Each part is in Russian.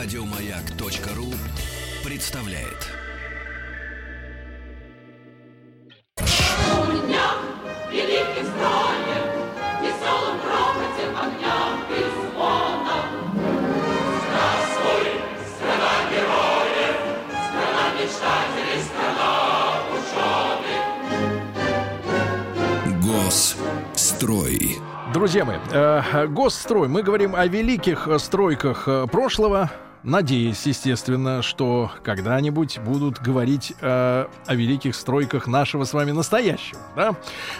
Радиомаяк.ру представляет. Госстрой. Друзья мои, э, госстрой. Мы говорим о великих э, стройках э, прошлого. Надеюсь, естественно, что когда-нибудь будут говорить э, о великих стройках нашего с вами настоящего, да?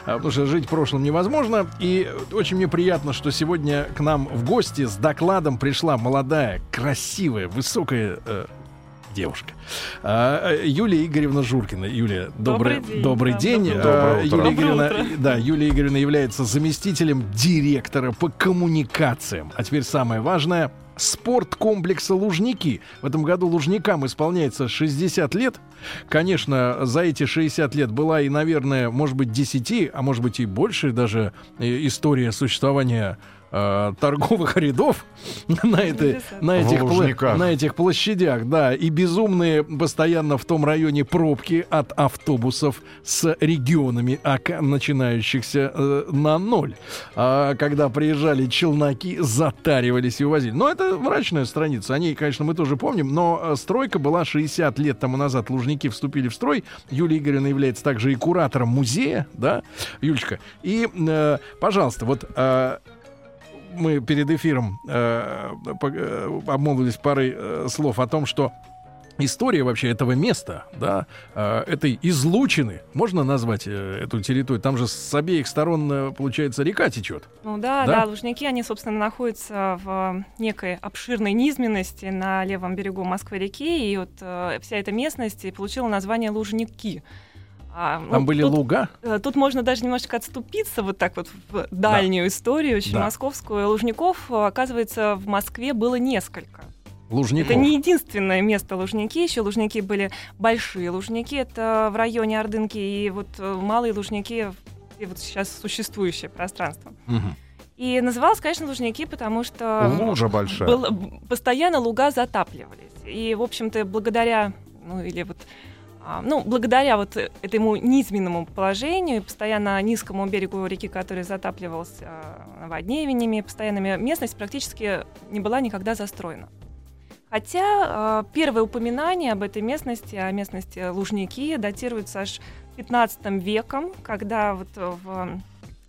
А, Потому что жить в прошлом невозможно. И очень мне приятно, что сегодня к нам в гости с докладом пришла молодая, красивая, высокая э, девушка. А, э, Юлия Игоревна Журкина. Юлия, добрый, Добрый день. добрый день. доброе А, утро. Юлия Игоревна, утро. да, Юлия Игоревна является заместителем директора по коммуникациям. А теперь самое важное спорткомплекса Лужники. В этом году Лужникам исполняется 60 лет. Конечно, за эти 60 лет была и, наверное, может быть, 10, а может быть и больше даже э, история существования э, торговых рядов на, этой, на, этих, пла- на этих площадях, да, и безумные постоянно в том районе пробки от автобусов с регионами, начинающихся э, на ноль. А когда приезжали челноки, затаривались и увозили. Но это мрачная страница. О ней, конечно, мы тоже помним. Но э, стройка была 60 лет тому назад. Лужники вступили в строй. Юлия Игоревна является также и куратором музея, да, Юлечка. И, э, пожалуйста, вот э, мы перед эфиром э, э, обмолвились парой э, слов о том, что история вообще этого места, да, э, этой излучины, можно назвать э, эту территорию? Там же с обеих сторон, получается, река течет. Ну да, Да? да, Лужники, они, собственно, находятся в некой обширной низменности на левом берегу Москвы-реки, и вот вся эта местность получила название Лужники. А, ну, Там были тут, луга. э, Тут можно даже немножко отступиться вот так вот в дальнюю историю, очень Да. московскую. Лужников, э, оказывается, в Москве было несколько. Лужников. Это не единственное место Лужники. Еще Лужники были большие Лужники. Это в районе Ордынки и вот э, малые Лужники, и вот сейчас существующее пространство. Мгм. И называлось, конечно, Лужники, потому что Лужа большая. было- постоянно луга затапливались. И, в общем-то, благодаря, ну или вот, ну, благодаря вот этому низменному положению, постоянно низкому берегу реки, который затапливался а, наводнениями постоянными, местность практически не была никогда застроена. Хотя а, первое упоминание об этой местности, о местности Лужники, датируется аж 15 веком, когда вот в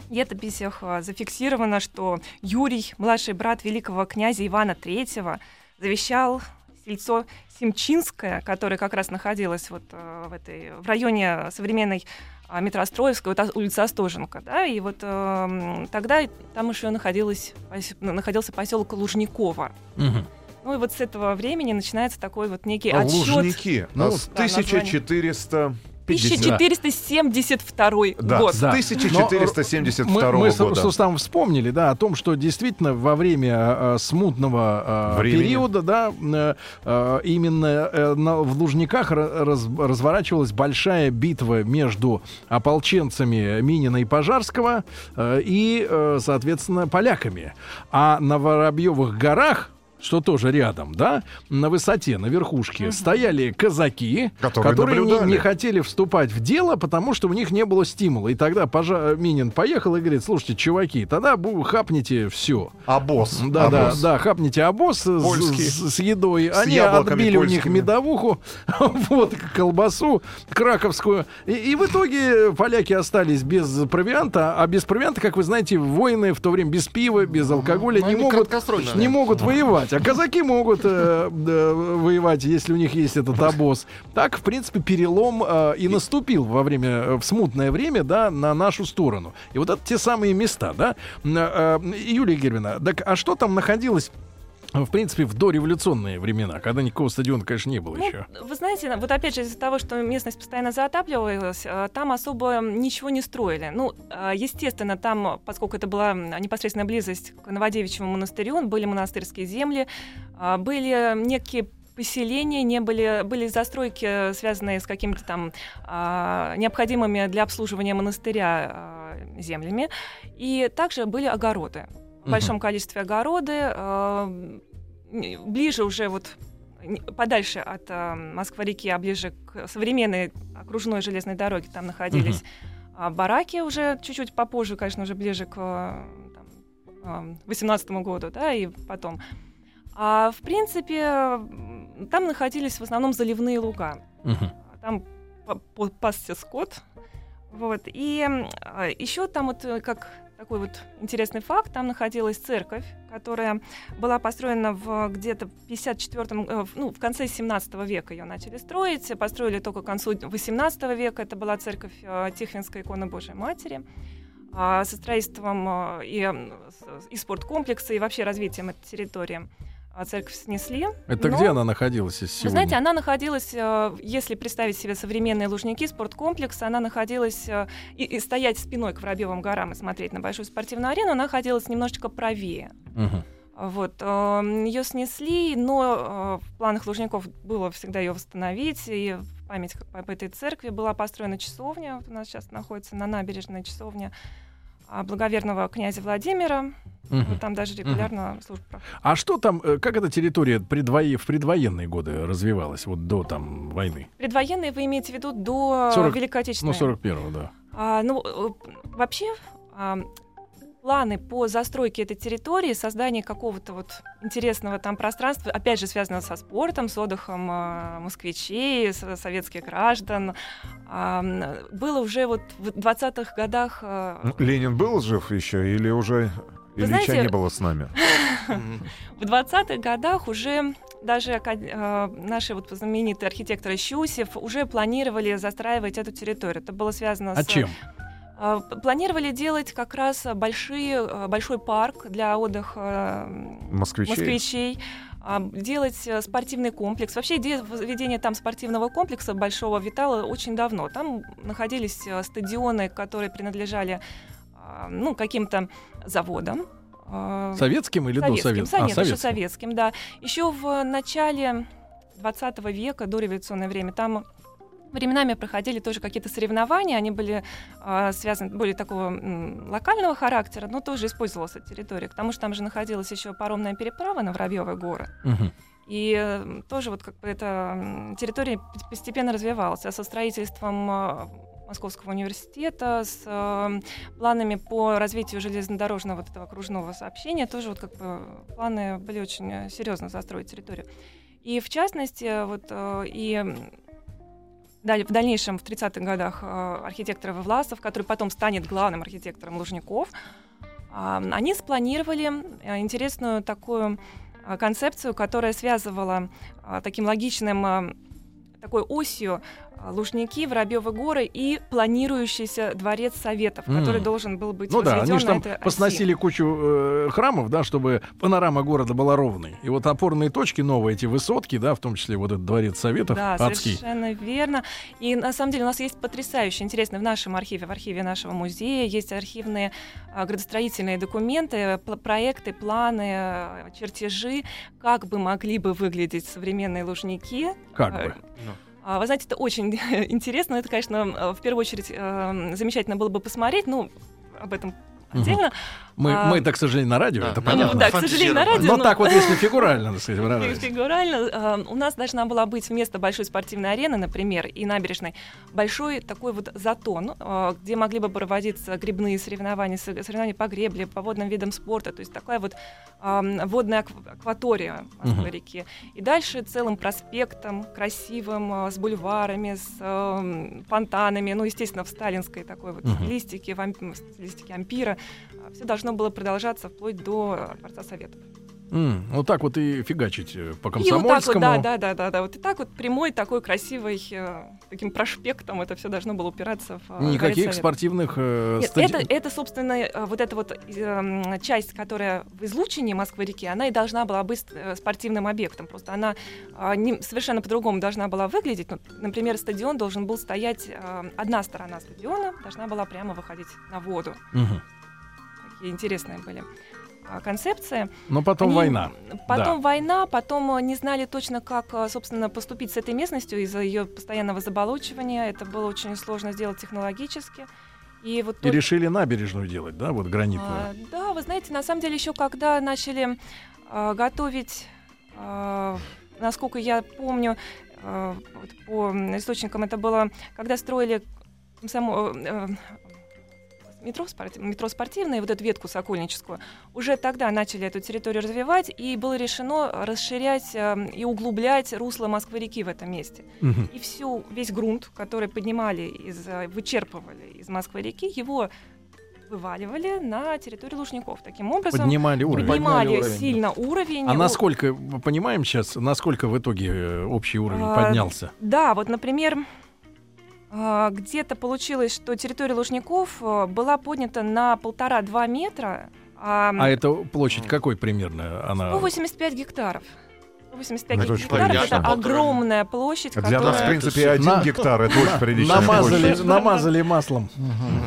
летописях а, зафиксировано, что Юрий, младший брат великого князя Ивана III, завещал сельцо Семчинское, которое как раз находилось вот э, в, этой, в районе современной а, метро Остроевская, вот, а, улица Остоженко, да, и вот эм, тогда там еще находилось, пос- находился поселок Лужниково. Мгм. Ну и вот с этого времени начинается такой вот некий А отсчет. Лужники. Ну, Ну, с да, название. 1400... 1472 Да, год. Да. 1472 мы, мы с- года. с Рустамом вспомнили, да, о том, что действительно во время э, смутного э, Времени. периода, да, э, э, именно э, на- в Лужниках ра- раз- разворачивалась большая битва между ополченцами Минина и Пожарского э, и, э, соответственно, поляками. А на Воробьевых горах что тоже рядом, да, на высоте, на верхушке, стояли казаки, Которые не, наблюдали. не хотели вступать в дело, потому что у них не было стимула. И тогда пожа- Минин поехал и говорит, слушайте, чуваки, тогда хапните все. А босс. Да, да, Обоз. да, хапните обоз с, Польский. с- с едой. С Они отбили у них польскими. медовуху, вот, колбасу краковскую. И, и в итоге поляки остались без провианта. А без провианта, как вы знаете, воины в то время без пива, без алкоголя Ну, не могут, не могут воевать. А казаки могут э, да, воевать, если у них есть этот обоз. Так, в принципе, перелом э, и наступил во время, э, в смутное время, да, на нашу сторону. И вот это те самые места, да. Э, э, Юлия Гервина, так а что там находилось в принципе, в дореволюционные времена, когда никакого стадиона, конечно, не было Ну, еще. Вы знаете, вот опять же из-за того, что местность постоянно затапливалась, э, там особо ничего не строили. Ну, э, естественно, там, поскольку это была непосредственная близость к Новодевичьему монастырю, были монастырские земли, э, были некие поселения, не были, были застройки, связанные с какими-то там а, необходимыми для обслуживания монастыря а, землями. И также были огороды. В большом количестве огороды. а, н- ближе уже вот подальше от а, Москвы-реки, а ближе к современной окружной железной дороге там находились а, бараки уже чуть-чуть попозже, конечно, уже ближе к а, там, 18 году, да, и потом. А в принципе, там находились в основном заливные луга. Мгм. Там па- па- пасся скот. Вот. И еще там вот э, как такой вот интересный факт, там находилась церковь, которая была построена в где-то 54-м, э, ну, в конце 17 века ее начали строить, построили только к концу 18 века, это была церковь э, Тихвинской иконы Божией Матери. А со строительством э, и, и спорткомплекса, и вообще развитием этой территории а, церковь снесли. Это но- где она находилась из вы сегодня? знаете, она находилась, э, если представить себе современные лужники, спорткомплекс, она находилась, э, и, и стоять спиной к Воробьевым горам и смотреть на большую спортивную арену, она находилась немножечко правее. Мгм. Вот, ее снесли, но э, в планах лужников было всегда ее восстановить, и в память об этой церкви была построена часовня, вот у нас сейчас находится на набережной часовня благоверного князя Владимира. Вот там даже регулярно служба проходит. А что там, э, как эта территория предвое- в предвоенные годы развивалась, вот до там войны? Предвоенные вы имеете в виду до 40 Великой Отечественной? Ну, 41-го, да. А, ну, э, вообще, а, планы по застройке этой территории, созданию какого-то вот интересного там пространства, опять же, связано со спортом, с отдыхом а, москвичей, с- советских граждан, м, было уже вот в 20-х годах... Ну, Ленин был жив еще или уже Вы Ильича знаете- не было с нами? В 20-х годах уже даже э, наши вот знаменитые архитекторы Щусев уже планировали застраивать эту территорию. Это было связано А с... чем? П- Планировали делать как раз большие, э, большой парк для отдыха Москвичей? москвичей, а, делать э, спортивный комплекс. Вообще идея введения там спортивного комплекса большого витала очень давно. Там находились э, стадионы, которые принадлежали а, ну, каким-то заводам. а, Советским или до советским, советским? со- нет, еще советским, да. Еще в начале 20 века, до революционное время, там временами проходили тоже какие-то соревнования, они были а, связаны более такого м, локального характера, но тоже использовалась эта территория, потому что там же находилась еще паромная переправа на Воробьевы горы. Мгм. И э, тоже вот как бы эта территория постепенно развивалась. А со строительством э, Московского университета, с э, планами по развитию железнодорожного вот этого окружного сообщения, тоже вот как бы планы были очень э, серьезно застроить территорию. И в частности, э, вот э, и далее, в дальнейшем, в 30-х годах, э, архитектор Власов, который потом станет главным архитектором Лужников, они спланировали э, интересную такую а, концепцию, которая связывала таким логичным такой осью Лужники, Воробьевы горы и планирующийся дворец Советов, М. который должен был быть Ну да, они же там этой оси. посносили кучу э, храмов, да, чтобы панорама города была ровной. И вот опорные точки новые, эти высотки, да, в том числе вот этот дворец Советов Да, адский. совершенно верно. И на самом деле у нас есть потрясающе интересно в нашем архиве, в архиве нашего музея есть архивные а, градостроительные документы, пл- проекты, планы, а, чертежи, как бы могли бы выглядеть современные лужники. Как бы. А, Вы знаете, это очень интересно. Это, конечно, в первую очередь э, замечательно было бы посмотреть, ну, об этом отдельно. Мы, а, мы, так, к сожалению, на радио, Да, это ну, понятно. да, к сожалению, на радио. Но но- так вот, если фигурально, так сказать, выражаясь. Фигурально. э, У нас должна была быть вместо большой спортивной арены, например, и набережной, большой такой вот затон, э, где могли бы проводиться грибные соревнования, со- соревнования по гребле, по водным видам спорта. То есть такая вот водная акв- акватория Москвы Мгм. реки. И дальше целым проспектом, красивым, э, с бульварами, с эм, фонтанами, ну, естественно, в сталинской такой вот Мгм. стилистике, в ам- стилистике ампира. Все должно было продолжаться вплоть до э, Дворца Советов. М, Вот так вот и фигачить э, по И вот так вот, комсомольскому. да, да, да, да, да. Вот и так вот прямой такой красивый э, таким проспектом это все должно было упираться в э, Никаких спортивных э, Нет, стади- это, это, собственно, э, вот эта вот эм, часть, которая в излучине Москвы-реки, она и должна была быть э, спортивным объектом. Просто она а, не- совершенно по-другому должна была выглядеть. Ну, например, стадион должен был стоять, э, одна сторона стадиона должна была прямо выходить на воду. Мгм. Такие интересные были а, концепции. Но потом Они- война. Потом война, потом э, не знали точно, как, э, собственно, поступить с этой местностью из-за ее постоянного заболочивания. Это было очень сложно сделать технологически. И вот И только- решили набережную делать, да, вот гранитную. А, да, вы знаете, на самом деле еще когда начали а, готовить а, насколько я помню, а, вот по источникам это было, когда строили само, метро, спорти- метро спортивное, вот эту ветку сокольническую, уже тогда начали эту территорию развивать, и было решено расширять э, и углублять русло Москвы-реки в этом месте. Мгм. И всю, весь грунт, который поднимали, из, э, вычерпывали из Москвы-реки, его вываливали на территорию Лужников. Таким образом, Поднимали уровень. поднимали уровень, сильно уровень. А насколько, мы понимаем сейчас, насколько в итоге э, общий уровень А, поднялся? Да, вот, например, где-то получилось, что территория Лужников а, была поднята на полтора-два метра, а, А это площадь какой примерно? Она... 185 гектаров. 185 Ну, это гектаров это огромная площадь, Для нас, в которая принципе, один На- гектар это очень приличная намазали, площадь. намазали маслом.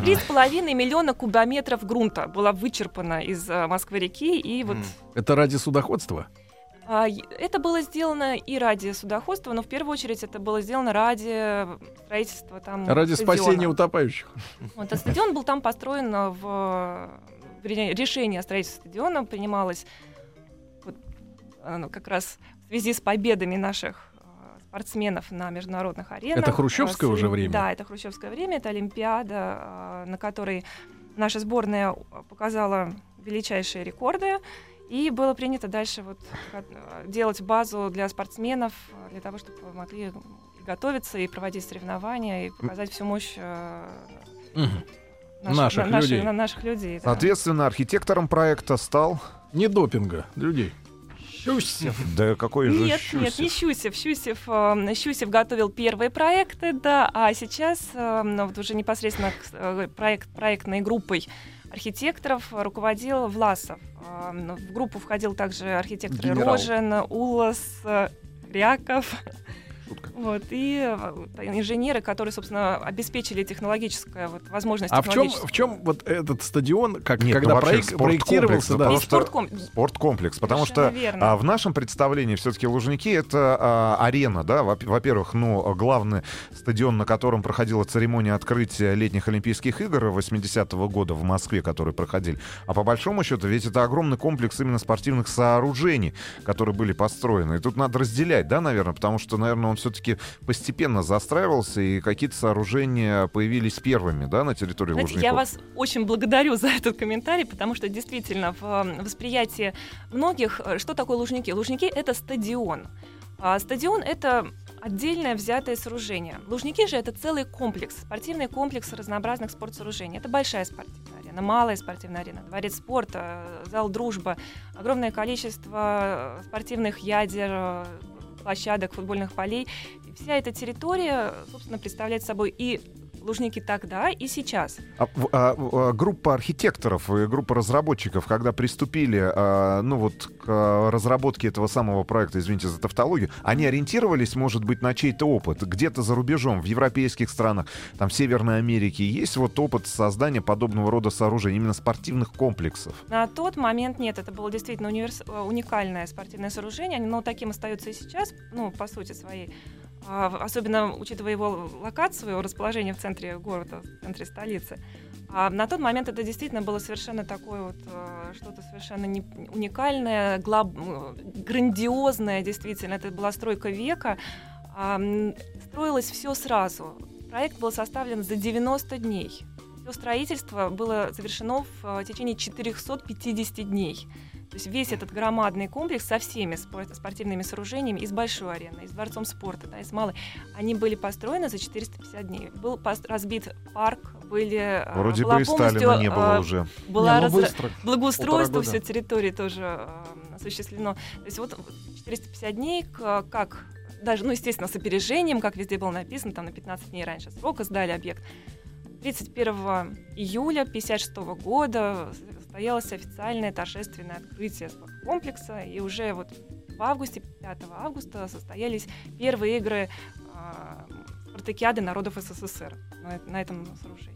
три с половиной миллиона кубометров грунта была вычерпана из а, Москвы-реки, и вот Это ради судоходства? А, это было сделано и ради судоходства, но в первую очередь это было сделано ради строительства там Ради стадиона. спасения утопающих. Вот, а стадион был там построен а, в... решение о строительстве стадиона принималось вот, как раз в связи с победами наших а, спортсменов на международных аренах. Это хрущевское А, с- уже время? Да, это хрущевское время, это Олимпиада, на которой наша сборная показала величайшие рекорды. И было принято дальше вот а, делать базу для спортсменов, а, для того, чтобы могли готовиться и проводить соревнования, и показать всю мощь а, Мгм. наших, Наших на- людей. на- наших людей. да. Соответственно, архитектором проекта стал... Не допинга людей. Да какой же Нет, Щусев? нет, не Щусев. Щусев, э, Щусев готовил первые проекты, да, а сейчас э, ну, вот уже непосредственно э, проект, проектной группой архитекторов руководил Власов. Э, ну, В группу входил также архитекторы Генерал. Рожин, Улас, э, Ряков. Шутка. Вот, и э, инженеры, которые, собственно, обеспечили технологическую вот, возможность А в чем, в чем вот этот стадион, как, Нет, ну когда вообще проек- спорткомплекс, проектировался, ну, да, что- спортком- Спорткомплекс, потому что верно. а, в нашем представлении все-таки Лужники это а, арена, да, Во- во-первых, ну, главный стадион, на котором проходила церемония открытия летних Олимпийских игр 80-го года в Москве, которые проходили. А по большому счету, ведь это огромный комплекс именно спортивных сооружений, которые были построены. И тут надо разделять, да, наверное, потому что, наверное, он все-таки постепенно застраивался, и какие-то сооружения появились первыми, да, на территории Знаете, Лужников. я вас очень благодарю за этот комментарий, потому что действительно в э, восприятии многих, э, что такое Лужники? Лужники — это стадион. А стадион — это отдельное взятое сооружение. Лужники же — это целый комплекс, спортивный комплекс разнообразных спортсооружений. Это большая спортивная арена, малая спортивная арена, дворец спорта, э, зал дружба, огромное количество э, спортивных ядер, площадок, футбольных полей. Вся эта территория, собственно, представляет собой и Лужники тогда, и сейчас. А, а, а, группа архитекторов и группа разработчиков, когда приступили а, ну вот, к а, разработке этого самого проекта, извините за тавтологию, они ориентировались, может быть, на чей-то опыт. Где-то за рубежом, в европейских странах, там, в Северной Америке, есть вот опыт создания подобного рода сооружений, именно спортивных комплексов. На тот момент нет, это было действительно универс- э, уникальное спортивное сооружение, но таким остается и сейчас, ну, по сути своей. А, особенно учитывая его локацию, его расположение в центре города, в центре столицы. А на тот момент это действительно было совершенно такое вот э, что-то совершенно не- уникальное, глоб- грандиозное, действительно. Это была стройка века. А, строилось все сразу. Проект был составлен за 90 дней. Все строительство было завершено в э, течение 450 дней. То есть весь этот громадный комплекс со всеми спор- спортивными сооружениями, и с большой ареной, и с дворцом спорта, да, и с малой, они были построены за 450 дней. Был разбит парк, были... э, Вроде была бы и полностью, Сталина не было э, уже. Была Не, ну быстро. благоустройство всей территории тоже э, осуществлено. То есть вот 450 дней, к- как даже, ну, естественно, с опережением, как везде было написано, там на 15 дней раньше срока сдали объект. 31 июля 1956 года состоялось официальное торжественное открытие спорткомплекса, и уже вот в августе, 5 августа, состоялись первые игры а, спартакиады народов СССР на, на этом сооружении.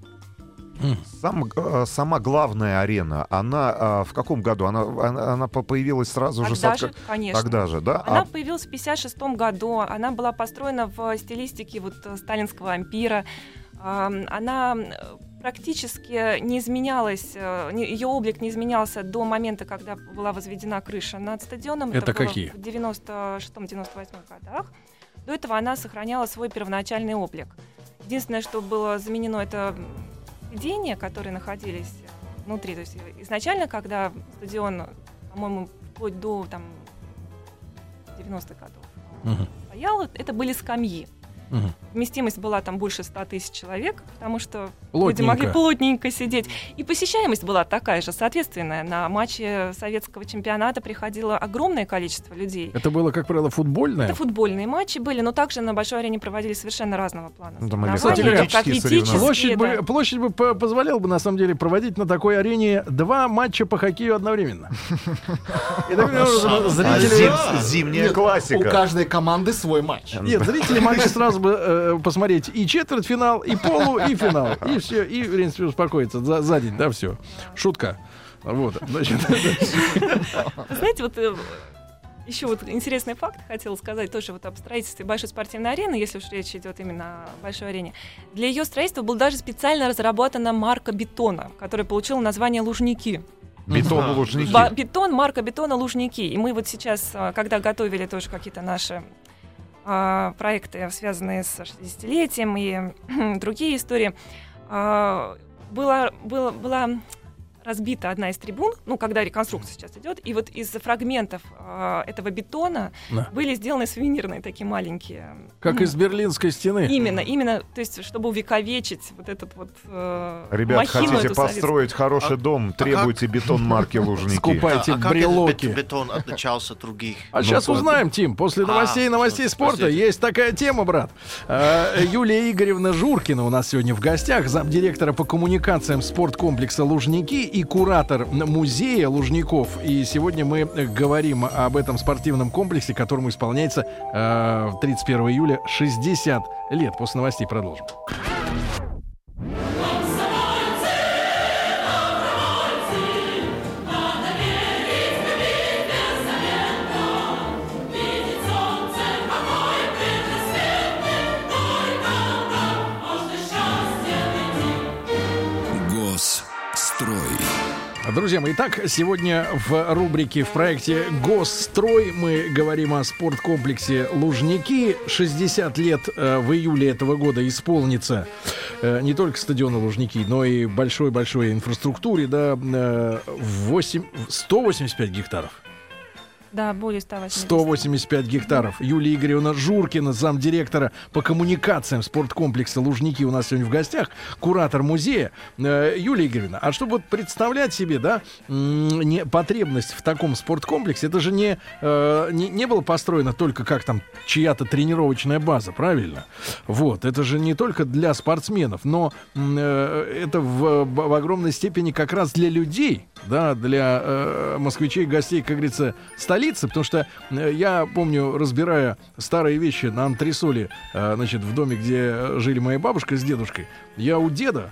Сам, э, сама главная арена, она э, в каком году? Она, она, она по- появилась сразу же с Тогда же, конечно. Тогда же, да? Она А появилась в 1956 году. Она была построена в стилистике вот э, сталинского ампира. Ам, Она э, практически не изменялась, э, ее облик не изменялся до момента, когда была возведена крыша над стадионом. Это было какие? В 96-98 годах. До этого она сохраняла свой первоначальный облик. Единственное, что было заменено, это м, сиденья, которые находились внутри. То есть изначально, когда стадион, по-моему, вплоть до там, 90-х годов Мгм. стоял, это были скамьи. Мгм. Вместимость была там больше 100 тысяч человек, потому что люди Плотненько. могли плотненько сидеть. И посещаемость была такая же, соответственная. На матчи советского чемпионата приходило огромное количество людей. Это было, как правило, футбольное. Это футбольные матчи были, но также на большой арене проводились совершенно разного плана. Ну, там атлетические. Площадь да. бы, площадь бы по- позволяла бы, на самом деле, проводить на такой арене два матча по хоккею одновременно. И таким образом А зрители... зимняя Нет, У классика. каждой команды свой матч. Нет, зрители могли сразу бы э, посмотреть и четвертьфинал, и полу, и финал. И все, и, в принципе, успокоиться за, за день, да, все. Шутка. Вот, значит, знаете, вот э, еще вот интересный факт хотела сказать тоже вот об строительстве большой спортивной арены, если уж речь идет именно о большой арене. Для ее строительства была даже специально разработана марка бетона, которая получила название Лужники. Бетон лужники. Бетон, марка бетона Лужники. И мы вот сейчас, а, когда готовили тоже какие-то наши проекты, связанные с 60-летием и другие истории, а, была, была, была разбита одна из трибун, ну, когда реконструкция сейчас идет, и вот из фрагментов а, этого бетона Да. были сделаны сувенирные такие маленькие. как из Берлинской стены. Именно, именно, то есть, чтобы увековечить вот этот вот э, Ребят, хотите эту советскую. построить хороший дом, требуйте бетон марки лужники. Скупайте а как брелоки. бетон отличался от других? А сейчас Ну, узнаем, Тим. После А, новостей и новостей спорта простите. есть такая тема, брат. Э, Юлия Игоревна Журкина у нас сегодня в гостях, замдиректора по коммуникациям спорткомплекса Лужники и куратор музея Лужников. И сегодня мы говорим об этом спортивном комплексе, которому исполняется э, 31 июля 60 лет. После новостей продолжим. Друзья мои, итак, сегодня в рубрике в проекте «Госстрой» мы говорим о спорткомплексе «Лужники». 60 лет э, в июле этого года исполнится э, не только стадиона «Лужники», но и большой-большой инфраструктуре, да, э, 8, 185 гектаров. Да, более 180. 185 гектаров. Юлия Игоревна Журкина, замдиректора по коммуникациям спорткомплекса «Лужники» у нас сегодня в гостях, куратор музея. Э, Юлия Игоревна, а чтобы вот представлять себе, да, не, потребность в таком спорткомплексе, это же не, э, не, не было построено только как там чья-то тренировочная база, правильно? Вот, это же не только для спортсменов, но э, это в, в огромной степени как раз для людей, да, для э, москвичей, гостей, как говорится, столицы, потому что э, я помню, разбирая старые вещи на антресоле, э, значит, в доме, где жили моя бабушка с дедушкой, я у деда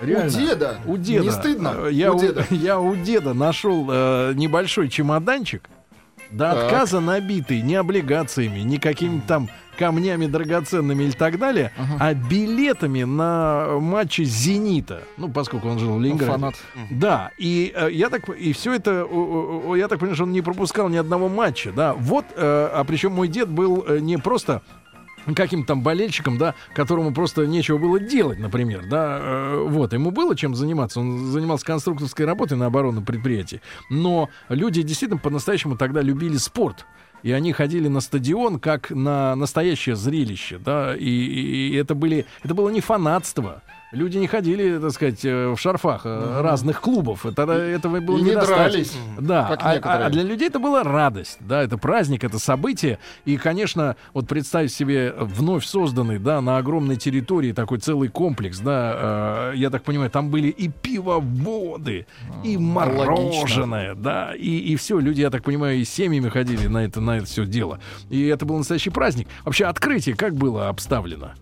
Реально. деда? У деда. Не стыдно? Э, Я У у, деда. я у деда нашел э, небольшой чемоданчик, до Так. отказа набитый не облигациями, не какими-то там камнями драгоценными или так далее, а билетами на матчи Зенита. Ну, поскольку он жил в Ну, Ленинграде. фанат. Да, и э, я так и все это, о, я так понимаю, что он не пропускал ни одного матча, да. Вот, э, а причем мой дед был э, не просто каким-то там болельщиком, да, которому просто нечего было делать, например, да, э, вот, ему было чем заниматься, он занимался конструкторской работой на оборонном предприятии, но люди действительно по-настоящему тогда любили спорт, и они ходили на стадион как на настоящее зрелище, да, и, и- и это были, это было не фанатство, Люди не ходили, так сказать, э, в шарфах э, разных клубов. Это, этого было И не недостаточно. дрались, Да, а- некоторые. а для людей это была радость, да, это праздник, это событие. И, конечно, вот представь себе вновь созданный, да, на огромной территории такой целый комплекс, да, э, я так понимаю, там были и пивоводы, и мороженое, да, и, и все, люди, я так понимаю, и семьями ходили на это, на это все дело. И это был настоящий праздник. Вообще, открытие как было обставлено?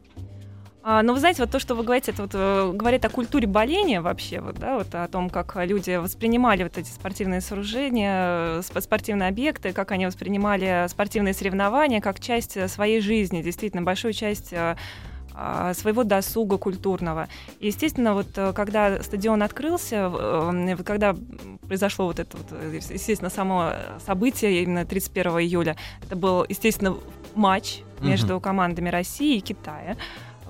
А, ну, вы знаете, вот то, что вы говорите, это вот э, говорит о культуре боления вообще, вот, да, вот о том, как люди воспринимали вот эти спортивные сооружения, э, сп- спортивные объекты, как они воспринимали спортивные соревнования как часть э, своей жизни, действительно, большую часть а, своего досуга культурного. И, естественно, вот когда стадион открылся, когда произошло вот это, вот, естественно, само событие именно 31 июля, это был, естественно, матч между командами России и Китая.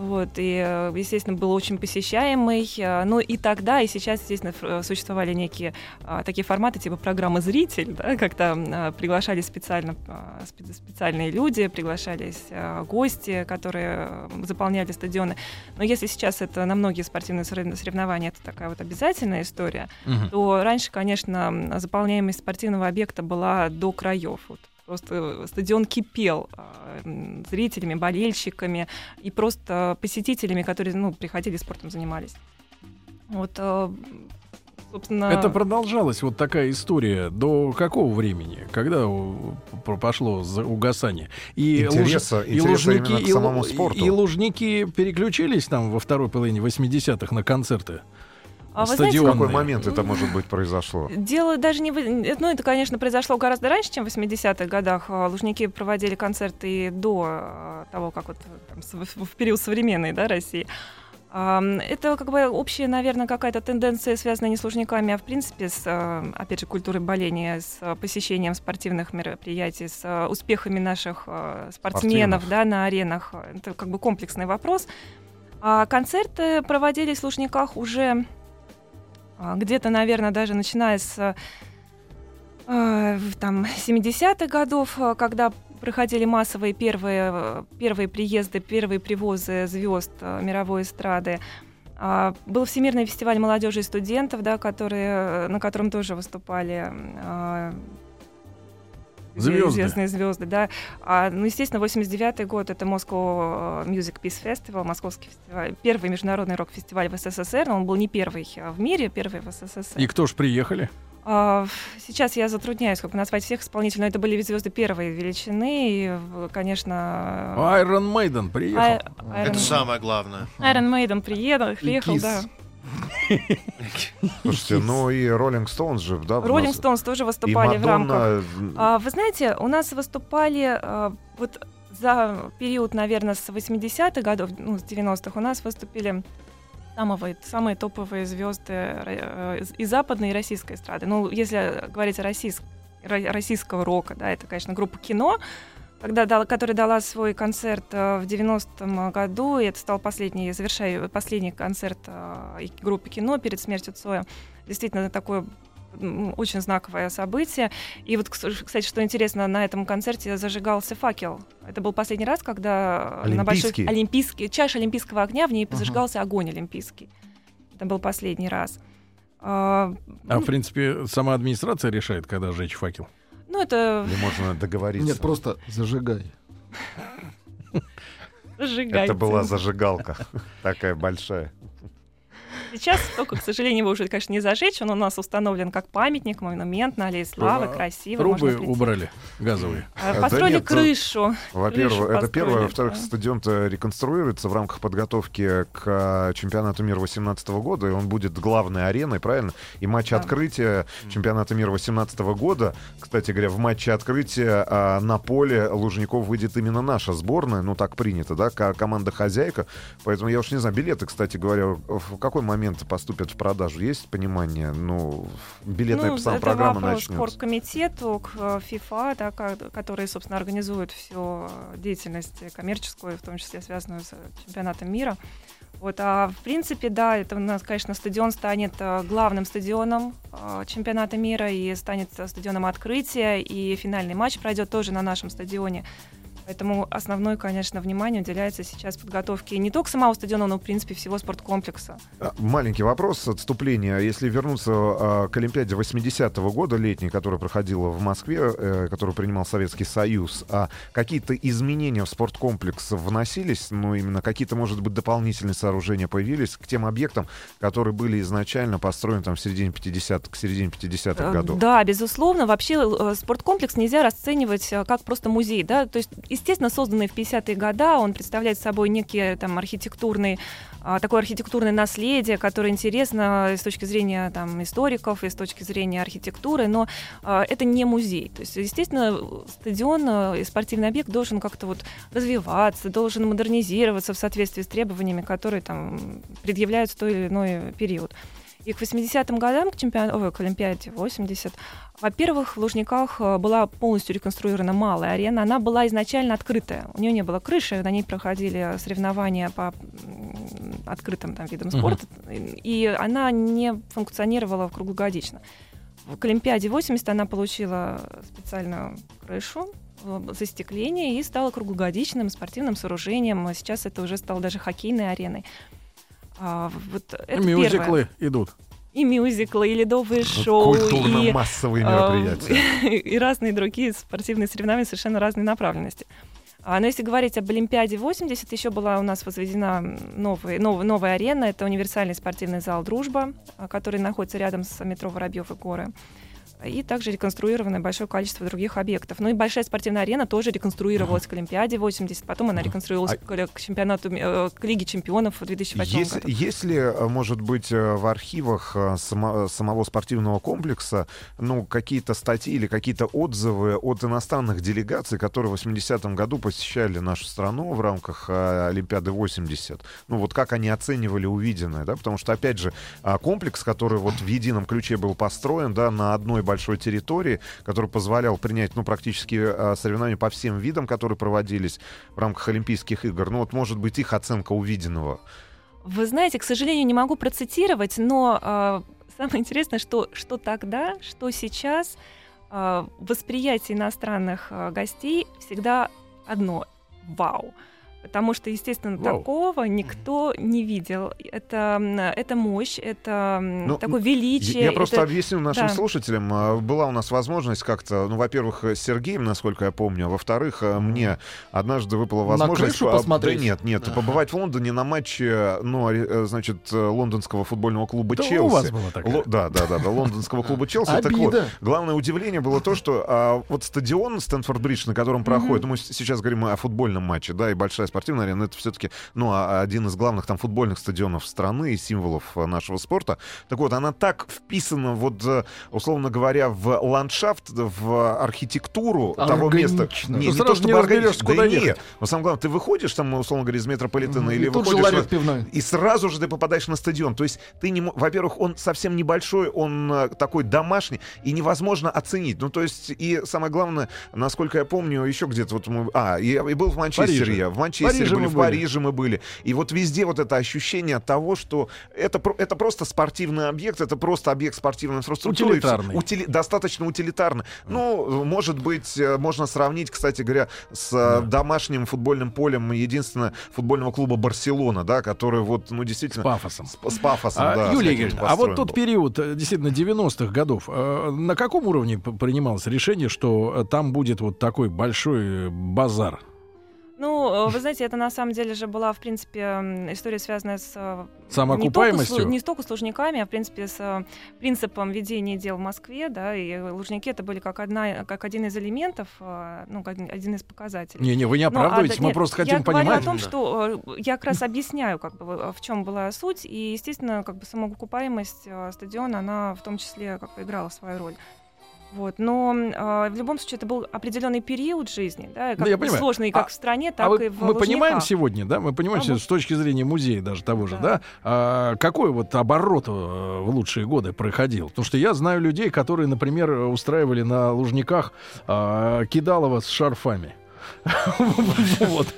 Вот, и, э, естественно, был очень посещаемый. э, Ну и тогда, и сейчас, естественно, фр- существовали некие а, такие форматы, типа программы «Зритель», да, когда а, приглашались специально, а, спе- специальные люди, приглашались гости, которые э, заполняли стадионы. Но если сейчас это на многие спортивные сорев- соревнования, это такая вот обязательная история, Мгм. то раньше, конечно, заполняемость спортивного объекта была до краев. Вот просто стадион кипел а, зрителями, болельщиками и просто посетителями, которые ну, приходили спортом занимались. Вот, а, собственно... Это продолжалась вот такая история до какого времени, когда пошло угасание? И, Интереса- и интереса именно к и самому спорту. и лужники переключились там во второй половине 80-х на концерты. А вы знаете, какой момент это, может быть, произошло? Дело даже не... Ну, это, конечно, произошло гораздо раньше, чем в 80-х годах. А, Лужники проводили концерты и до а, того, как вот там, в период современной да, России. Это как бы общая, наверное, какая-то тенденция, связанная не с лужниками, а в принципе с, а, опять же, культурой боления, с посещением спортивных мероприятий, с успехами наших спортсменов Спортсменов. да, на аренах. Это как бы комплексный вопрос. А концерты проводились в Лужниках уже где-то, наверное, даже начиная с а, а, в, там 70-х годов, а, когда проходили массовые первые, э, первые приезды, первые привозы звезд а, мировой эстрады. А, Был Всемирный фестиваль молодежи и студентов, да, которые, э, на котором тоже выступали а, Звезды. известные звезды, да. А, ну, естественно, 89 год это Moscow Music Peace Festival, московский фестиваль, первый международный рок-фестиваль в СССР, но он был не первый а, в мире, первый в СССР. И кто ж приехали? А, Сейчас я затрудняюсь как назвать всех исполнителей, но это были звезды первой величины, и, конечно... Iron Maiden приехал. Ай- Это Iron- самое главное. Iron Maiden приехал, приехал, да. Слушайте, ну и Роллинг Стоунс же, да? Роллинг Стоунс тоже выступали в рамках. А, вы знаете, у нас выступали а, вот за период, наверное, с 80-х годов, ну, с 90-х, у нас выступили самые, самые топовые звезды э, и западной, и российской эстрады. Ну, если говорить о российск- ро- российского рока, да, это, конечно, группа «Кино», когда дала, которая дала свой концерт э, в 90-м году, и это стал последний, завершая последний концерт э, группы «Кино» перед смертью Цоя. Действительно, такое очень знаковое событие. И вот, кс- кстати, что интересно, на этом концерте зажигался факел. Это был последний раз, когда на большой Олимпийский? чаша олимпийского огня, в ней зажигался огонь олимпийский. Это был последний раз. А, А ну, в принципе, сама администрация решает, когда сжечь факел. Ну, это Или можно договориться? Нет, просто зажигай. зажигайте. Это была зажигалка такая большая. Сейчас только, к сожалению, его уже, конечно, не зажечь. Он у нас установлен как памятник, монумент на Аллее Славы, А, красиво. Трубы убрали газовые. А, Да Построили нет, крышу. Во-первых, это первое. Во-вторых, да. стадион-то реконструируется в рамках подготовки к а, чемпионату мира 2018 года, и он будет главной ареной, правильно? И матч Да. открытия чемпионата мира 2018 года, кстати говоря, в матче открытия а, на поле Лужников выйдет именно наша сборная, ну так принято, да, ко- команда-хозяйка. Поэтому я уж не знаю, билеты, кстати говоря, в какой момент поступят в продажу? Есть понимание? Ну, билетная Ну, сама это программа вопрос начнется. спорткомитету, к э, FIFA, да, ко- который, собственно, организует всю э, деятельность коммерческую, в том числе связанную с э, чемпионатом мира. Вот, а в принципе, да, это у нас, конечно, стадион станет э, главным стадионом э, чемпионата мира и станет э, стадионом открытия, и финальный матч пройдет тоже на нашем стадионе. Поэтому основное, конечно, внимание уделяется сейчас подготовке не только самого стадиона, но, в принципе, всего спорткомплекса. А, Маленький вопрос отступления. Если вернуться а, к Олимпиаде 80-го года летней, которая проходила в Москве, э, которую принимал Советский Союз, а какие-то изменения в спорткомплекс вносились? Ну, именно какие-то, может быть, дополнительные сооружения появились к тем объектам, которые были изначально построены там в середине 50-х, к середине 50-х Э, годов? Да, безусловно. Вообще э, спорткомплекс нельзя расценивать как просто музей. Да? То есть, естественно, созданный в 50-е годы, он представляет собой некий там архитектурный а, такое архитектурное наследие, которое интересно с точки зрения там, историков и с точки зрения архитектуры, но а, это не музей. То есть, естественно, стадион а, и спортивный объект должен как-то вот развиваться, должен модернизироваться в соответствии с требованиями, которые там предъявляются в той или иной период. И к 80-м годам, к, чемпион... Ой, к Олимпиаде 80, во-первых, в Лужниках э, была полностью реконструирована малая арена. Она была изначально открытая. У нее не было крыши, на ней проходили соревнования по открытым там, видам спорта, uh-huh. и она не функционировала круглогодично. К Олимпиаде 80 она получила специальную крышу, э, застекление и стала круглогодичным спортивным сооружением. Сейчас это уже стало даже хоккейной ареной. А, вот это Мюзиклы первое. идут. И мюзиклы, и ледовые шоу, и массовые а, мероприятия. и разные другие спортивные соревнования совершенно разной направленности. А, но если говорить об Олимпиаде 80, еще была у нас возведена новый, новый, новая арена. Это универсальный спортивный зал «Дружба», а, который находится рядом с метро «Воробьев и горы» и также реконструировано большое количество других объектов. Ну и большая спортивная арена тоже реконструировалась к Олимпиаде 80, потом она реконструировалась а... к чемпионату, э, к Лиге чемпионов в 2008 есть, году. Есть ли, э, может быть, э, в архивах само, самого спортивного комплекса ну, какие-то статьи или какие-то отзывы от иностранных делегаций, которые в 80-м году посещали нашу страну в рамках Олимпиады 80? Ну вот как они оценивали увиденное, да? Потому что, опять же, комплекс, который вот в едином ключе был построен, да, на одной большой территории, который позволял принять, ну, практически э, соревнования по всем видам, которые проводились в рамках Олимпийских игр. Ну, вот, может быть, их оценка увиденного. Вы знаете, к сожалению, не могу процитировать, но э, самое интересное, что, что тогда, что сейчас э, восприятие иностранных э, гостей всегда одно — вау. Потому что, естественно, Вау. такого никто не видел. Это, это мощь, это ну, такое величие. Я просто это... объясню нашим да. слушателям. А, была у нас возможность как-то, ну, во-первых, с Сергеем, насколько я помню, а во-вторых, а, мне однажды выпала возможность... На крышу посмотреть? Да нет, нет, побывать в Лондоне на матче, ну, э, значит, лондонского футбольного клуба да Челси. у вас было такое. Л- да, да, да, да, лондонского клуба Челси. Так вот, главное удивление было то, что а, вот стадион Стэнфорд-Бридж, на котором проходит, мы сейчас говорим о футбольном матче, да, и большая спортивная арена, это все все-таки, ну, а, один из главных там футбольных стадионов страны и символов э, нашего спорта. Так вот, она так вписана, вот, э, условно говоря, в ландшафт, в архитектуру того места. Не, не то, чтобы органично, да нет. Но самое главное, ты выходишь там, условно говоря, из метрополитена mm или выходишь... пивной. И сразу же ты попадаешь на стадион. То есть ты не... Во-первых, он совсем небольшой, он э, такой домашний, и невозможно оценить. Ну, то есть, и самое главное, насколько я помню, еще где-то вот мы... А, я и был в Манчестере Париже. я. В Манчестере Париже были, в Париже мы были. И вот везде вот это ощущение того, что это, это просто спортивный объект, это просто объект спортивной инфраструктуры. Утилитарный. Утили, достаточно утилитарный. Ну, может быть, э, можно сравнить, кстати говоря, с да. домашним футбольным полем единственного футбольного клуба Барселона, да, который вот, ну, действительно... С пафосом. С, с пафосом, а, да. Юлия Игоревна, а вот тот был. период, э, действительно, 90-х годов, на каком уровне принималось решение, что там будет вот такой большой базар? Ну, э, вы знаете, это на самом деле же была, в принципе, история, связанная с... Э, Самоокупаемостью? Не, только, не столько с Лужниками, а, в принципе, с э, принципом ведения дел в Москве, да, и Лужники это были как, одна, как один из элементов, ну, как один из показателей. Не-не, вы не оправдываетесь, ну, а, мы нет, просто хотим я понимать. Я о том, что я как раз объясняю, как бы, в чем была суть, и, естественно, как бы самоокупаемость стадиона, она в том числе как бы играла свою роль. Вот, но э, в любом случае это был определенный период жизни, да, как да, сложный как а, в стране, так а и в Мы понимаем сегодня, да, мы понимаем а с точки зрения музея даже того же, да, да а, какой вот оборот э, в лучшие годы проходил? Потому что я знаю людей, которые, например, устраивали на Лужниках а, кидалово с шарфами. Вот.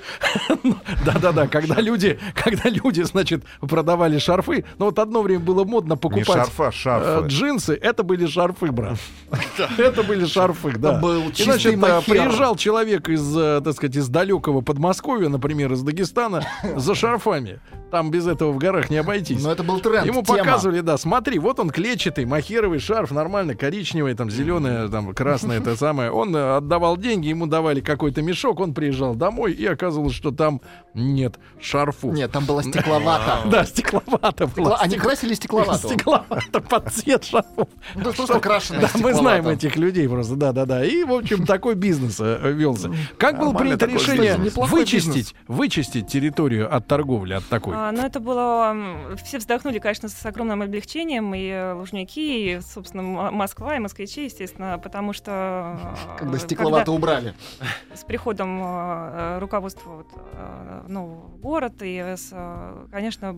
Да-да-да, когда люди, когда люди, значит, продавали шарфы, ну вот одно время было модно покупать шарфа, шарфы. Э, джинсы, это были шарфы, брат. Это были шарфы, да. Был И, значит, э, приезжал человек из, э, так сказать, из далекого Подмосковья, например, из Дагестана, за шарфами. Там без этого в горах не обойтись. Но это был тренд. Ему показывали, да, смотри, вот он клетчатый, махеровый шарф, нормально, коричневый, там, зеленый, там, красный, это самое. Он отдавал деньги, ему давали какой-то мешок мешок, он приезжал домой, и оказывалось, что там нет шарфов. Нет, там было стекловато. Да, стекловато было. Стекло- Они красили стекловато. Стекловато под цвет шарфов. Ну, то, что крашеное Да, мы знаем этих людей просто, да-да-да. И, в общем, такой бизнес э, велся. Как было принято решение вычистить, вычистить территорию от торговли, от такой? А, но это было... Все вздохнули, конечно, с огромным облегчением, и э, Лужники, и, собственно, Москва, и москвичи, естественно, потому что... э, Когда стекловато убрали. С приходом э, руководства вот, э, нового в город, и, с, э, конечно,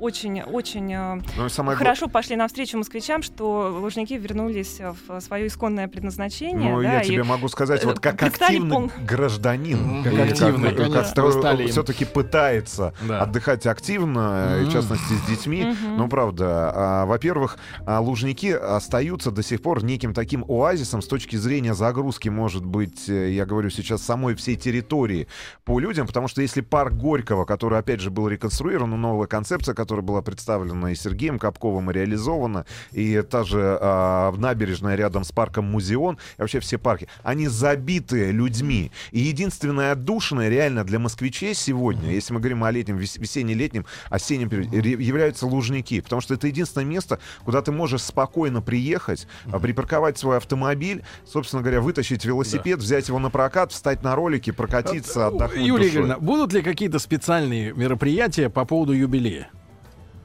очень-очень э, Ну хорошо пошли навстречу москвичам, что Лужники вернулись в свое исконное предназначение. Ну, да, я и тебе могу сказать, вот э, как активный пол- гражданин, Как активный, как- стали им. все-таки пытается Да. отдыхать активно, и в частности с детьми. Мгм. Ну, правда, а, во-первых, а, Лужники остаются до сих пор неким таким оазисом с точки зрения загрузки, может быть, э, я говорю сейчас, самой всей территории по людям, потому что если парк Горького, который, опять же, был реконструирован, ну, новая концепция, которая была представлена и Сергеем Капковым, и реализована, и та же а, набережная рядом с парком Музеон, и вообще все парки, они забиты людьми. И единственная отдушина реально для москвичей сегодня, если мы говорим о летнем, вес- весенне-летнем, осеннем периоде, являются Лужники, потому что это единственное место, куда ты можешь спокойно приехать, а, припарковать свой автомобиль, собственно говоря, вытащить велосипед, взять его на прокат, встать на ролике, прокатиться, отдохнуть Юлия. Игоревна, будут ли какие-то специальные мероприятия по поводу юбилея?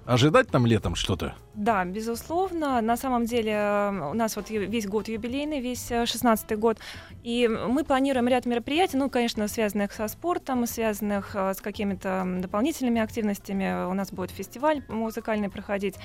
Ожидать там летом что-то? Да, безусловно. На самом деле э, у нас вот весь год юбилейный, весь э, 16-й год. И мы планируем ряд мероприятий, ну, конечно, связанных со спортом, связанных э, с какими-то дополнительными активностями. У нас будет фестиваль музыкальный проходить.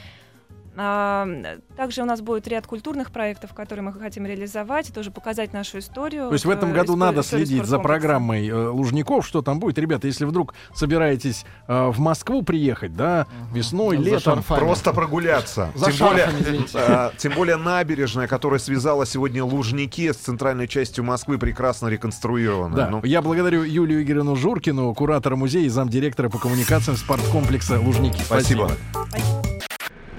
Также у нас будет ряд культурных проектов, которые мы хотим реализовать, и тоже показать нашу историю. То есть в этом э, году историю- надо следить за программой э, Лужников, что там будет. Ребята, если вдруг собираетесь э, в Москву приехать, да, весной, За летом, шарфами. Просто прогуляться. За тем, более, шарфами, тем более набережная, которая связала сегодня Лужники с центральной частью Москвы, прекрасно реконструирована. Да, Ну, я благодарю Юлию Игоревну Журкину, куратора музея и замдиректора по коммуникациям спорткомплекса Лужники. спасибо.